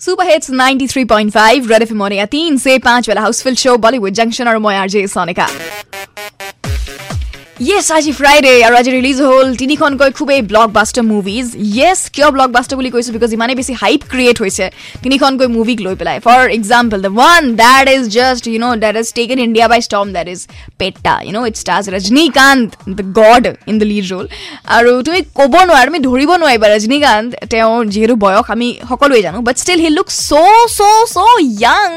Super hits ninety three red FM और या तीन से पाँच वाला हाउसफुल शो बॉलीवुड जंक्शन और मोया आरजे सोनिका য়েছ আজি ফ্ৰাইডে আৰু আজি ৰিলিজ হ'ল তিনিখনকৈ খুবেই ব্লক বাষ্টাৰ মুভিজ য়েছ কিয় ব্লক বাষ্টাৰ বুলি কৈছোঁ? বিকজ ইমানেই বেছি হাইপ ক্ৰিয়েট হৈছে তিনিখনকৈ মুভিক লৈ পেলাই। For example the one that is just you know' that is take India by storm that is Petta you know' it's stars Rajinikanth the god in the lead role আৰু তুমি ক'ব নোৱাৰা তুমি ধৰিব নোৱাৰিবা ৰজনীকান্ত তেওঁৰ যিহেতু বয়স আমি সকলোৱে জানো but still he look so' so' so' young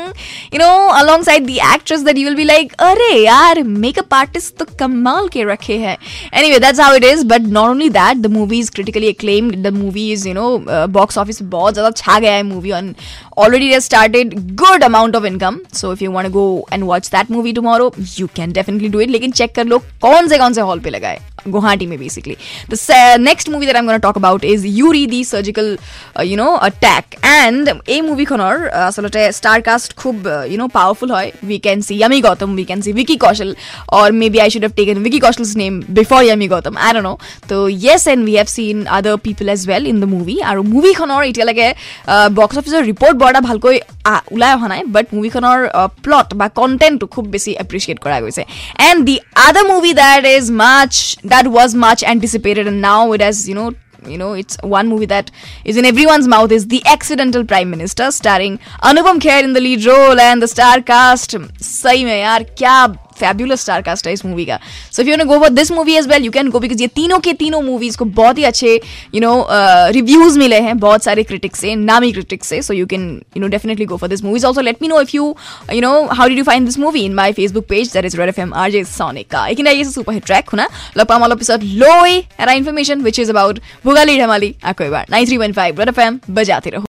you know' alongside the actress that you will be like আৰে আৰ মেকআপ আৰ্টিষ্ট দ্য কমাল কেৰ रखे हैं. Anyway, that's how it is. But not only that, the movie is critically acclaimed. The movie is, you know, uh, box office बहुत ज़्यादा छा गया है movie on already it has started good amount of income. So if you want to go and watch that movie tomorrow, you can definitely do it. लेकिन check कर लो कौन से कौन से hall पे लगा है गुवाहाटी में basically the next movie that I'm going to talk about is Yuri the surgical uh, you know attack and এই মুভিখনৰ uh, আচলতে ষ্টাৰ কাষ্ট খুব ইউ নো পাৱাৰফুল হয় we can see Yami Gautam we can see Vicky Kaushal or maybe I should have taken Vicky Kaushal's name before Yami Gautam I dot know to yes and we have seen other people as well in the movie আৰু মুভিখনৰ এতিয়ালৈকে box অফিচৰ report বৰ এটা ভালকৈ আ- ওলাই অহা নাই বাট মুভিখনৰ প্লট বা কণ্টেণ্টটো খুব বেছি এপ্ৰিচিয়েট কৰা গৈছে and the other movie that is much that was much anticipated and now it has you know you know it's one movie that is in everyone's mouth is the accidental prime minister starring anupam kher in the lead role and the star cast सही में यार क्या fabulous star cast है इस movie का। So if you know go for this movie as well you can go because ये तीनों के तीनों मूवीज़ को बहुत ही अच्छे यू नो रिव्यूज़ मिले हैं, बहुत सारे क्रिटिक्स से, नामी critics say. So you can you know definitely go for this movies also let me know if you you know how do you find this movie in my Facebook page there is red F M R J का लेकिन super hit track होना? लपा माल episode लो एरा information which is about भुगाली ढमाली आपको बार nine three one five red F M बजाते रहो।